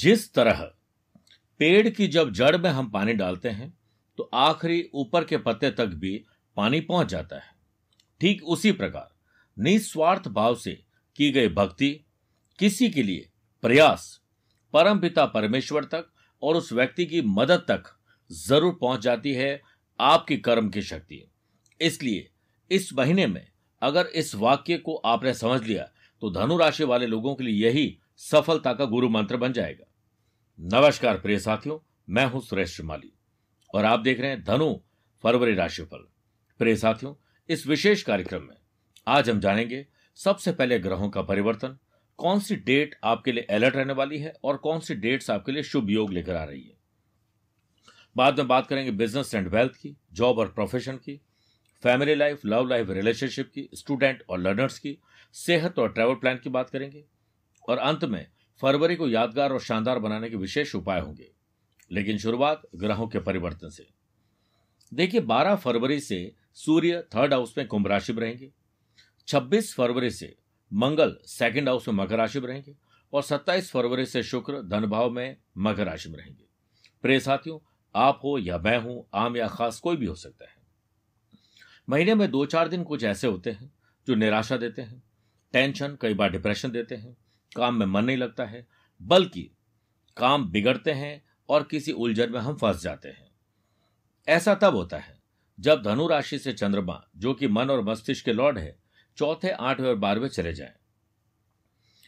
जिस तरह पेड़ की जब जड़ में हम पानी डालते हैं तो आखिरी ऊपर के पत्ते तक भी पानी पहुँच जाता है। ठीक उसी प्रकार, निस्वार्थ भाव से की गई भक्ति किसी के लिए प्रयास परम पिता परमेश्वर तक और उस व्यक्ति की मदद तक ज़रूर पहुँच जाती है, आपकी कर्म की शक्ति। इसलिए इस महीने में अगर इस वाक्य को आपने समझ लिया तो धनु राशि वाले लोगों के लिए यही सफलता का गुरु मंत्र बन जाएगा। नमस्कार प्रिय साथियों, मैं हूँ सुरेश श्रीमाली और आप देख रहे हैं धनु फरवरी राशिफल। प्रिय साथियों, इस विशेष कार्यक्रम में आज हम जानेंगे सबसे पहले ग्रहों का परिवर्तन, कौन सी डेट आपके लिए अलर्ट रहने वाली है और कौन सी डेट्स आपके लिए शुभ योग लेकर आ रही है। बाद में बात करेंगे बिज़नेस एंड वेल्थ की जॉब और प्रोफेशन की family life love life relationship की स्टूडेंट और लर्नर्स की, सेहत और ट्रैवल प्लान की बात करेंगे और अंत में फरवरी को यादगार और शानदार बनाने के विशेष उपाय होंगे। लेकिन शुरुआत ग्रहों के परिवर्तन से। देखिए 12 फरवरी से सूर्य थर्ड हाउस में कुंभ राशि में रहेंगे। 26 फरवरी से मंगल सेकंड हाउस में मकर राशि में रहेंगे और 27 फरवरी से शुक्र धन भाव में मकर राशि में रहेंगे। प्रिय साथियों, आप हो या मैं हूँ, आम या खास, कोई भी हो सकता है। महीने में दो चार दिन कुछ ऐसे होते हैं जो निराशा देते हैं, टेंशन, कई बार डिप्रेशन देते हैं काम में मन नहीं लगता है, बल्कि काम बिगड़ते हैं और किसी उलझन में हम फंस जाते हैं। ऐसा तब होता है जब धनु राशि से चंद्रमा, जो कि मन और मस्तिष्क के लॉर्ड है, चौथे, आठवें और बारहवें चले जाएँ।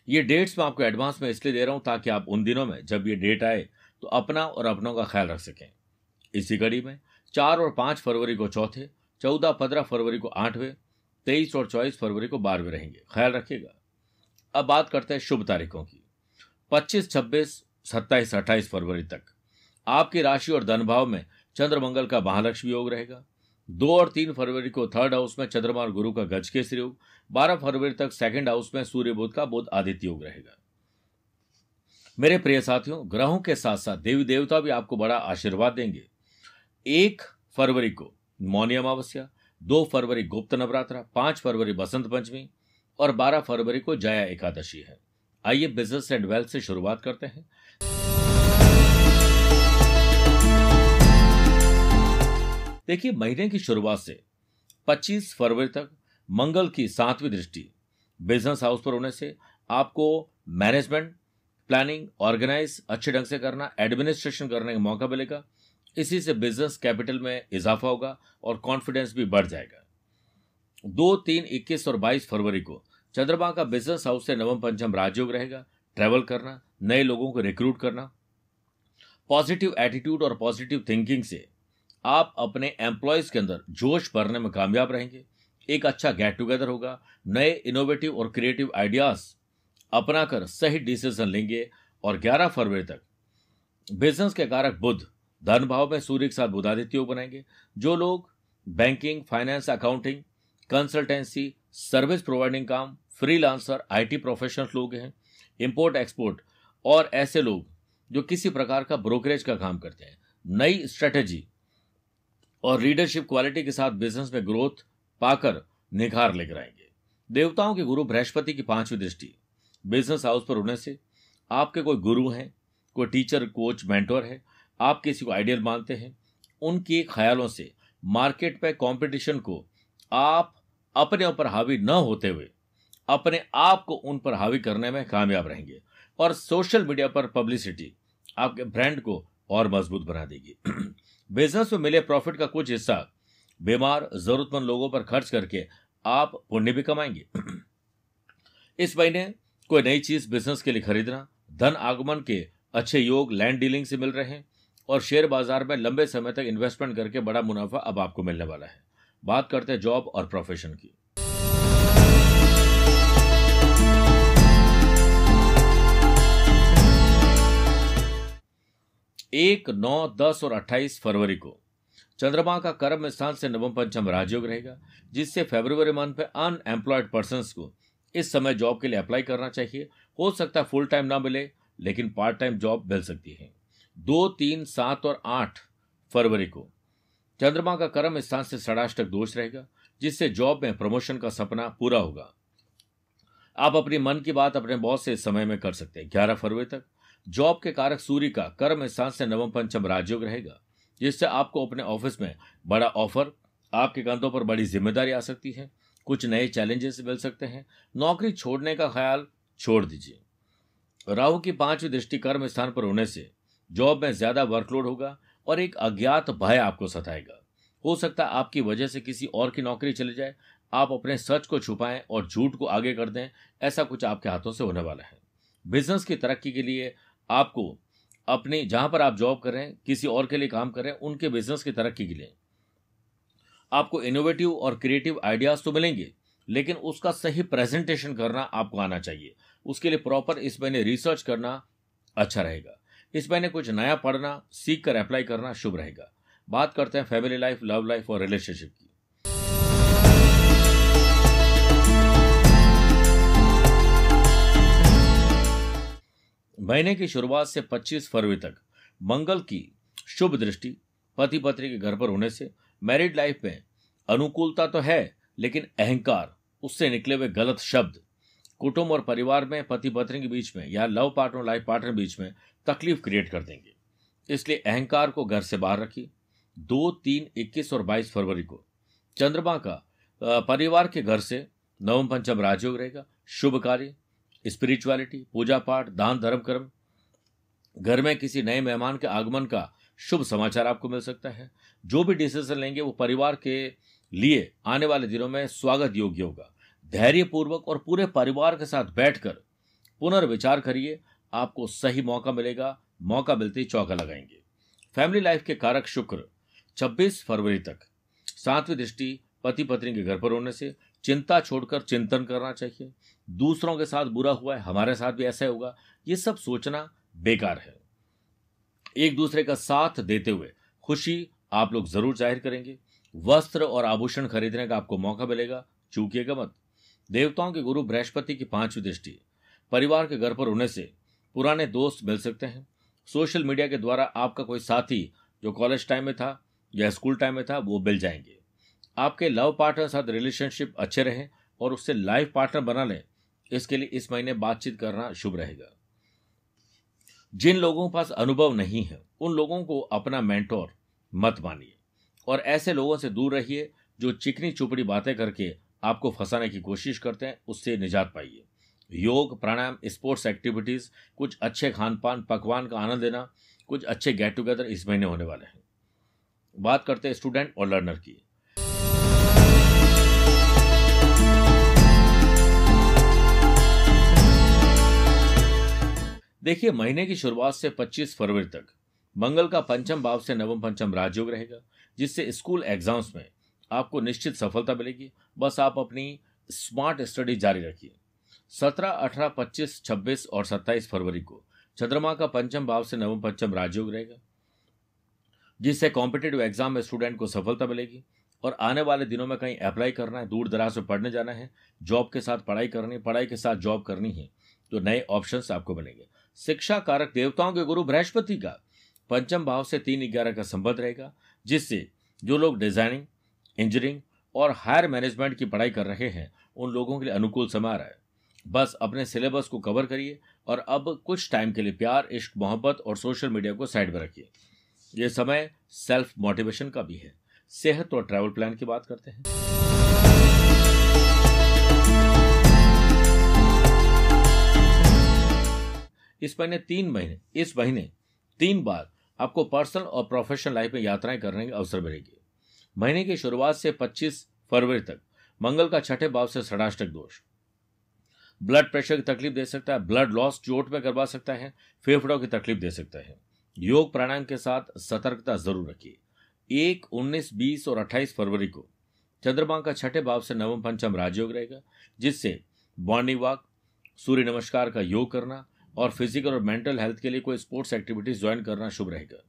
ये डेट्स मैं आपको एडवांस में इसलिए दे रहा हूँ ताकि आप उन दिनों में जब ये डेट आए तो अपना और अपनों का ख्याल रख सकें। इसी कड़ी में चार और पाँच फरवरी को चौथे, चौदह, पंद्रह फरवरी को आठवें, तेईस और चौबीस फरवरी को बारहवें रहेंगे। ख्याल रखिएगा। अब बात करते हैं शुभ तारीखों की। पच्चीस, छब्बीस, सत्ताईस, अट्ठाईस फरवरी तक। आपकी राशि और धन भाव में चंद्रमंगल का महालक्ष्मी योग रहेगा। दो और तीन फरवरी को थर्ड हाउस में चंद्रमा और गुरु का गज केसरी योग। बारह फरवरी तक सेकंड हाउस में सूर्य बुद्ध का बुद्ध आदित्य योग रहेगा। मेरे प्रिय साथियों, ग्रहों के साथ साथ देवी देवता भी आपको बड़ा आशीर्वाद देंगे। एक फरवरी को मौनी अमावस्या, दो फरवरी गुप्त नवरात्रा, पाँच फरवरी बसंत पंचमी और बारह फरवरी को जया एकादशी है। आइए बिज़नेस एंड वेल्थ से शुरुआत करते हैं। देखिए, महीने की शुरुआत से 25 फरवरी तक मंगल की सातवीं दृष्टि बिज़नेस हाउस पर होने से आपको मैनेजमेंट प्लानिंग ऑर्गेनाइज अच्छे ढंग से करना एडमिनिस्ट्रेशन करने का मौका मिलेगा। इसी से बिज़नेस कैपिटल में इजाफा होगा और कॉन्फिडेंस भी बढ़ जाएगा। दो, तीन, इक्कीस और बाईस फरवरी को चंद्रमा का बिज़नेस हाउस से नवम पंचम राजयोग रहेगा। ट्रैवल करना, नए लोगों को रिक्रूट करना। पॉजिटिव एटीट्यूड और पॉजिटिव थिंकिंग से आप अपने एम्प्लॉयज़ के अंदर जोश भरने में कामयाब रहेंगे। एक अच्छा गेट टुगेदर होगा। नए इनोवेटिव और क्रिएटिव आइडियाज़ अपनाकर सही डिसीज़न लेंगे और 11 फरवरी तक बिज़नेस के कारक बुद्ध धन भाव में सूर्य के साथ बुधादित्य योग बनाएँगे। जो लोग banking finance accounting consultancy service providing काम फ्रीलांसर आईटी प्रोफेशनल लोग हैं इंपोर्ट एक्सपोर्ट और ऐसे लोग जो किसी प्रकार का ब्रोकरेज का काम करते हैं। नई स्ट्रेटेजी और लीडरशिप क्वालिटी के साथ बिज़नेस में ग्रोथ पाकर निखार लेकर आएँगे। देवताओं के गुरु बृहस्पति की पांचवी दृष्टि बिज़नेस हाउस पर होने से आपके कोई गुरु हैं, कोई टीचर कोच मेंटोर है, आप किसी को आइडियल मानते हैं, उनके ख्यालों से मार्केट पे कंपटीशन को आप अपने ऊपर हावी न होते हुए अपने आप को उन पर हावी करने में कामयाब रहेंगे और सोशल मीडिया पर पब्लिसिटी आपके ब्रांड को और मज़बूत बना देगी। बिज़नेस में मिले प्रॉफिट का कुछ हिस्सा बीमार, जरूरतमंद लोगों पर खर्च करके आप पुण्य भी कमाएँगे। इस महीने कोई नई चीज़ बिज़नेस के लिए खरीदना, धन आगमन के अच्छे योग, लैंड डीलिंग से मिल रहे हैं और शेयर बाज़ार में लंबे समय तक इन्वेस्टमेंट करके बड़ा मुनाफा अब आपको मिलने वाला है। बात करते हैं जॉब और प्रोफेशन की। एक, नौ, दस और अट्ठाईस फरवरी को। चंद्रमा का कर्म स्थान से नवम पंचम राजयोग रहेगा, जिससे फेब्रुवरी मंथ में अनएम्प्लॉयड पर्सन को इस समय जॉब के लिए अप्लाई करना चाहिए। हो सकता है फुल टाइम ना मिले, लेकिन पार्ट टाइम जॉब मिल सकती है। दो, तीन, सात और आठ फरवरी को। चंद्रमा का कर्म स्थान से षडाष्टक दोष रहेगा, जिससे जॉब में प्रमोशन का सपना पूरा होगा। आप अपनी मन की बात अपने बॉस से समय में कर सकते हैं। ग्यारह फरवरी तक। जॉब के कारक सूर्य का कर्म स्थान से नवम पंचम राजयोग रहेगा, जिससे आपको अपने ऑफ़िस में बड़ा ऑफ़र, आपके कंधों पर बड़ी ज़िम्मेदारी आ सकती है। कुछ नए चैलेंजेस मिल सकते हैं। नौकरी छोड़ने का ख्याल छोड़ दीजिए। राहु की पांचवी दृष्टि कर्म स्थान पर होने से जॉब में ज़्यादा वर्कलोड होगा और एक अज्ञात भय आपको सताएगा। हो सकता है आपकी वजह से किसी और की नौकरी चली जाए। आप अपने सच को छुपाएँ और झूठ को आगे कर दें, ऐसा कुछ आपके हाथों से होने वाला है। बिज़नेस की तरक्की के लिए आपको अपने, जहाँ पर आप जॉब कर किसी और के लिए काम कर उनके बिज़नेस की तरक्की के लिए। आपको इनोवेटिव और क्रिएटिव आइडियाज़ तो मिलेंगे, लेकिन उसका सही प्रेजेंटेशन करना आपको आना चाहिए। उसके लिए प्रॉपर इस महीने रिसर्च करना अच्छा रहेगा। इस महीने कुछ नया पढ़ना सीख कर अप्लाई करना शुभ रहेगा। बात करते हैं फैमिली लाइफ लव लाइफ और रिलेशनशिप की। महीने की शुरुआत से 25 फरवरी तक, मंगल की शुभ दृष्टि, पति पत्नी के घर पर होने से मैरिड लाइफ में अनुकूलता तो है, लेकिन अहंकार, उससे निकले हुए गलत शब्द कुटुंब और परिवार में पति पत्नी के बीच में या लव पार्टनर लाइफ पार्टनर बीच में तकलीफ़ क्रिएट कर देंगे। इसलिए अहंकार को घर से बाहर रखिए। दो, तीन, इक्कीस और बाईस फरवरी को चंद्रमा का परिवार के घर से नवम पंचम राजयोग रहेगा। शुभ कार्य स्पिरिचुअलिटी पूजा पाठ, दान, धर्म कर्म। घर में किसी नए मेहमान के आगमन का शुभ समाचार आपको मिल सकता है। जो भी डिसीज़न लेंगे वो परिवार के लिए आने वाले दिनों में स्वागत योग्य होगा। धैर्यपूर्वक और पूरे परिवार के साथ बैठकर पुनर्विचार करिए। आपको सही मौका मिलेगा। मौका मिलते ही चौका लगाएँगे। फैमिली लाइफ के कारक शुक्र 26 फरवरी तक। सातवीं दृष्टि पति पत्नी के घर पर होने से चिंता छोड़कर चिंतन करना चाहिए। दूसरों के साथ बुरा हुआ है, हमारे साथ भी ऐसा होगा। ये सब सोचना बेकार है। एक दूसरे का साथ देते हुए खुशी आप लोग ज़रूर ज़ाहिर करेंगे। वस्त्र और आभूषण खरीदने का आपको मौका मिलेगा। चूकिएगा मत। देवताओं के गुरु बृहस्पति की पांचवी दृष्टि परिवार के घर पर होने से पुराने दोस्त मिल सकते हैं। सोशल मीडिया के द्वारा आपका कोई साथी जो कॉलेज टाइम में था या स्कूल टाइम में था, वो मिल जाएँगे। आपके लव पार्टनर साथ रिलेशनशिप अच्छे रहें और उससे लाइफ पार्टनर बना लें। इसके लिए इस महीने बातचीत करना शुभ रहेगा। जिन लोगों के पास अनुभव नहीं है, उन लोगों को अपना मेंटोर मत मानिए और ऐसे लोगों से दूर रहिए जो चिकनी चुपड़ी बातें करके आपको फंसाने की कोशिश करते हैं, उससे निजात पाइए। योग, प्राणायाम, स्पोर्ट्स एक्टिविटीज़, कुछ अच्छे खान पान पकवान का आनंद लेना, कुछ अच्छे गेट टुगेदर इस महीने होने वाले हैं। बात करते हैं स्टूडेंट और लर्नर की। देखिए, महीने की शुरुआत से 25 फरवरी तक, मंगल का पंचम भाव से नवम पंचम राजयोग रहेगा, जिससे स्कूल एग्ज़ाम्स में आपको निश्चित सफलता मिलेगी। बस आप अपनी स्मार्ट स्टडी जारी रखिए। सत्रह, अठारह, पच्चीस, छब्बीस और सत्ताईस फरवरी को चंद्रमा का पंचम भाव से नवम पंचम राजयोग रहेगा, जिससे कॉम्पिटेटिव एग्ज़ाम में स्टूडेंट को सफलता मिलेगी और आने वाले दिनों में कहीं अप्लाई करना है, दूर दराज में पढ़ने जाना है, जॉब के साथ पढ़ाई करनी है पढ़ाई के साथ जॉब करनी है तो नए ऑप्शंस आपको मिलेंगे। शिक्षा कारक देवताओं के गुरु बृहस्पति का पंचम भाव से तीन ग्यारह का संबंध रहेगा, जिससे जो लोग डिज़ाइनिंग इंजीनियरिंग और हायर मैनेजमेंट की पढ़ाई कर रहे हैं, उन लोगों के लिए अनुकूल समय आ रहा है। बस अपने सिलेबस को कवर करिए और अब कुछ टाइम के लिए प्यार, इश्क, मोहब्बत और सोशल मीडिया को साइड में रखिए। ये समय सेल्फ मोटिवेशन का भी है। सेहत और ट्रैवल प्लान की बात करते हैं। इस महीने तीन महीने, इस महीने तीन बार आपको पर्सनल और प्रोफेशनल लाइफ में यात्राएँ करने का अवसर मिलेगी। महीने की शुरुआत से 25 फरवरी तक। मंगल का छठे भाव से षडाष्टक दोष। ब्लड प्रेशर की तकलीफ़ दे सकता है, ब्लड लॉस चोट में करवा सकता है, फेफड़ों की तकलीफ़ दे सकता है। योग प्राणायाम के साथ सतर्कता ज़रूर रखिए। एक, उन्नीस, बीस और अट्ठाईस फरवरी को चंद्रमा का छठे भाव से नवम पंचम राजयोग रहेगा, जिससे बॉन्डिंग वॉक, सूर्य नमस्कार का योग करना और फ़िज़िकल और मेंटल हेल्थ के लिए कोई स्पोर्ट्स एक्टिविटीज़ ज्वाइन करना शुभ रहेगा।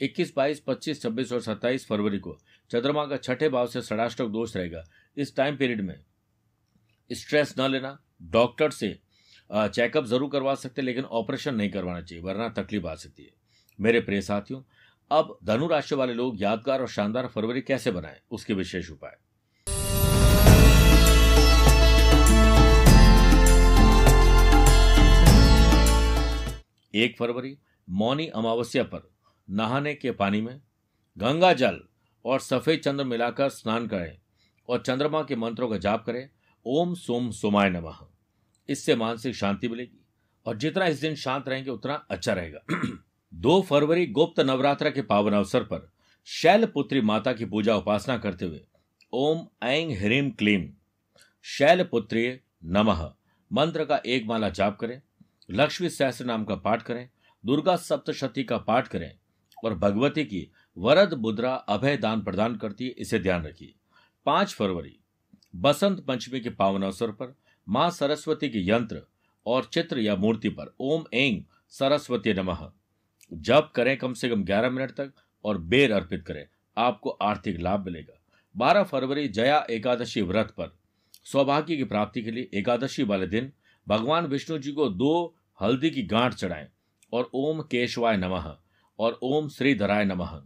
21, 22, 25, 26 और 27 फरवरी को। चंद्रमा का छठे भाव से षडाष्टक दोष रहेगा। इस टाइम पीरियड में स्ट्रेस न लेना। डॉक्टर से चेकअप ज़रूर करवा सकते लेकिन ऑपरेशन नहीं करवाना चाहिए वरना तकलीफ़ आ सकती है। मेरे प्रिय साथियों अब धनु राशि वाले लोग यादगार और शानदार फरवरी कैसे बनाएँ? उसके विशेष उपाय। एक फरवरी मौनी अमावस्या पर। नहाने के पानी में गंगा जल और सफ़ेद चंद्र मिलाकर स्नान करें और चंद्रमा के मंत्रों का जाप करें। ओम सोम सोमाय नमः। इससे मानसिक शांति मिलेगी और जितना इस दिन शांत रहेंगे, उतना अच्छा रहेगा। दो फरवरी, गुप्त नवरात्र के पावन अवसर पर शैलपुत्री माता की पूजा उपासना करते हुए ओम ऐंग ह्रीम क्लीम। शैलपुत्री नमः। मंत्र का एक माला जाप करें। लक्ष्मी सहस्त्र नाम का पाठ करें। दुर्गा सप्तशती का पाठ करें। और भगवती की वरद मुद्रा अभय दान प्रदान करती है, इसे ध्यान रखिए। पाँच फरवरी, बसंत पंचमी के पावन अवसर पर माँ सरस्वती के यंत्र और चित्र या मूर्ति पर ओम एंग सरस्वती नमः। जप करें कम से कम 11 मिनट तक और बेर अर्पित करें, आपको आर्थिक लाभ मिलेगा। 12 फरवरी, जया एकादशी व्रत पर। सौभाग्य की प्राप्ति के लिए एकादशी वाले दिन भगवान विष्णु जी को दो हल्दी की गांठ चढ़ाएँ और ओम केशवाय नमः। और ओम श्रीधराय नमः।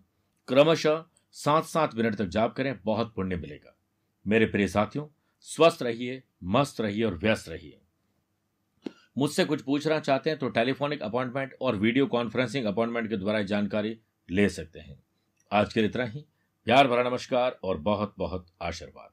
क्रमशः सात सात मिनट तक जाप करें, बहुत पुण्य मिलेगा। मेरे प्रिय साथियों, स्वस्थ रहिए, मस्त रहिए और व्यस्त रहिए। मुझसे कुछ पूछना चाहते हैं तो टेलीफोनिक अपॉइंटमेंट और वीडियो कॉन्फ्रेंसिंग अपॉइंटमेंट के द्वारा जानकारी ले सकते हैं। आज के लिए इतना ही। प्यार भरा नमस्कार और बहुत बहुत आशीर्वाद।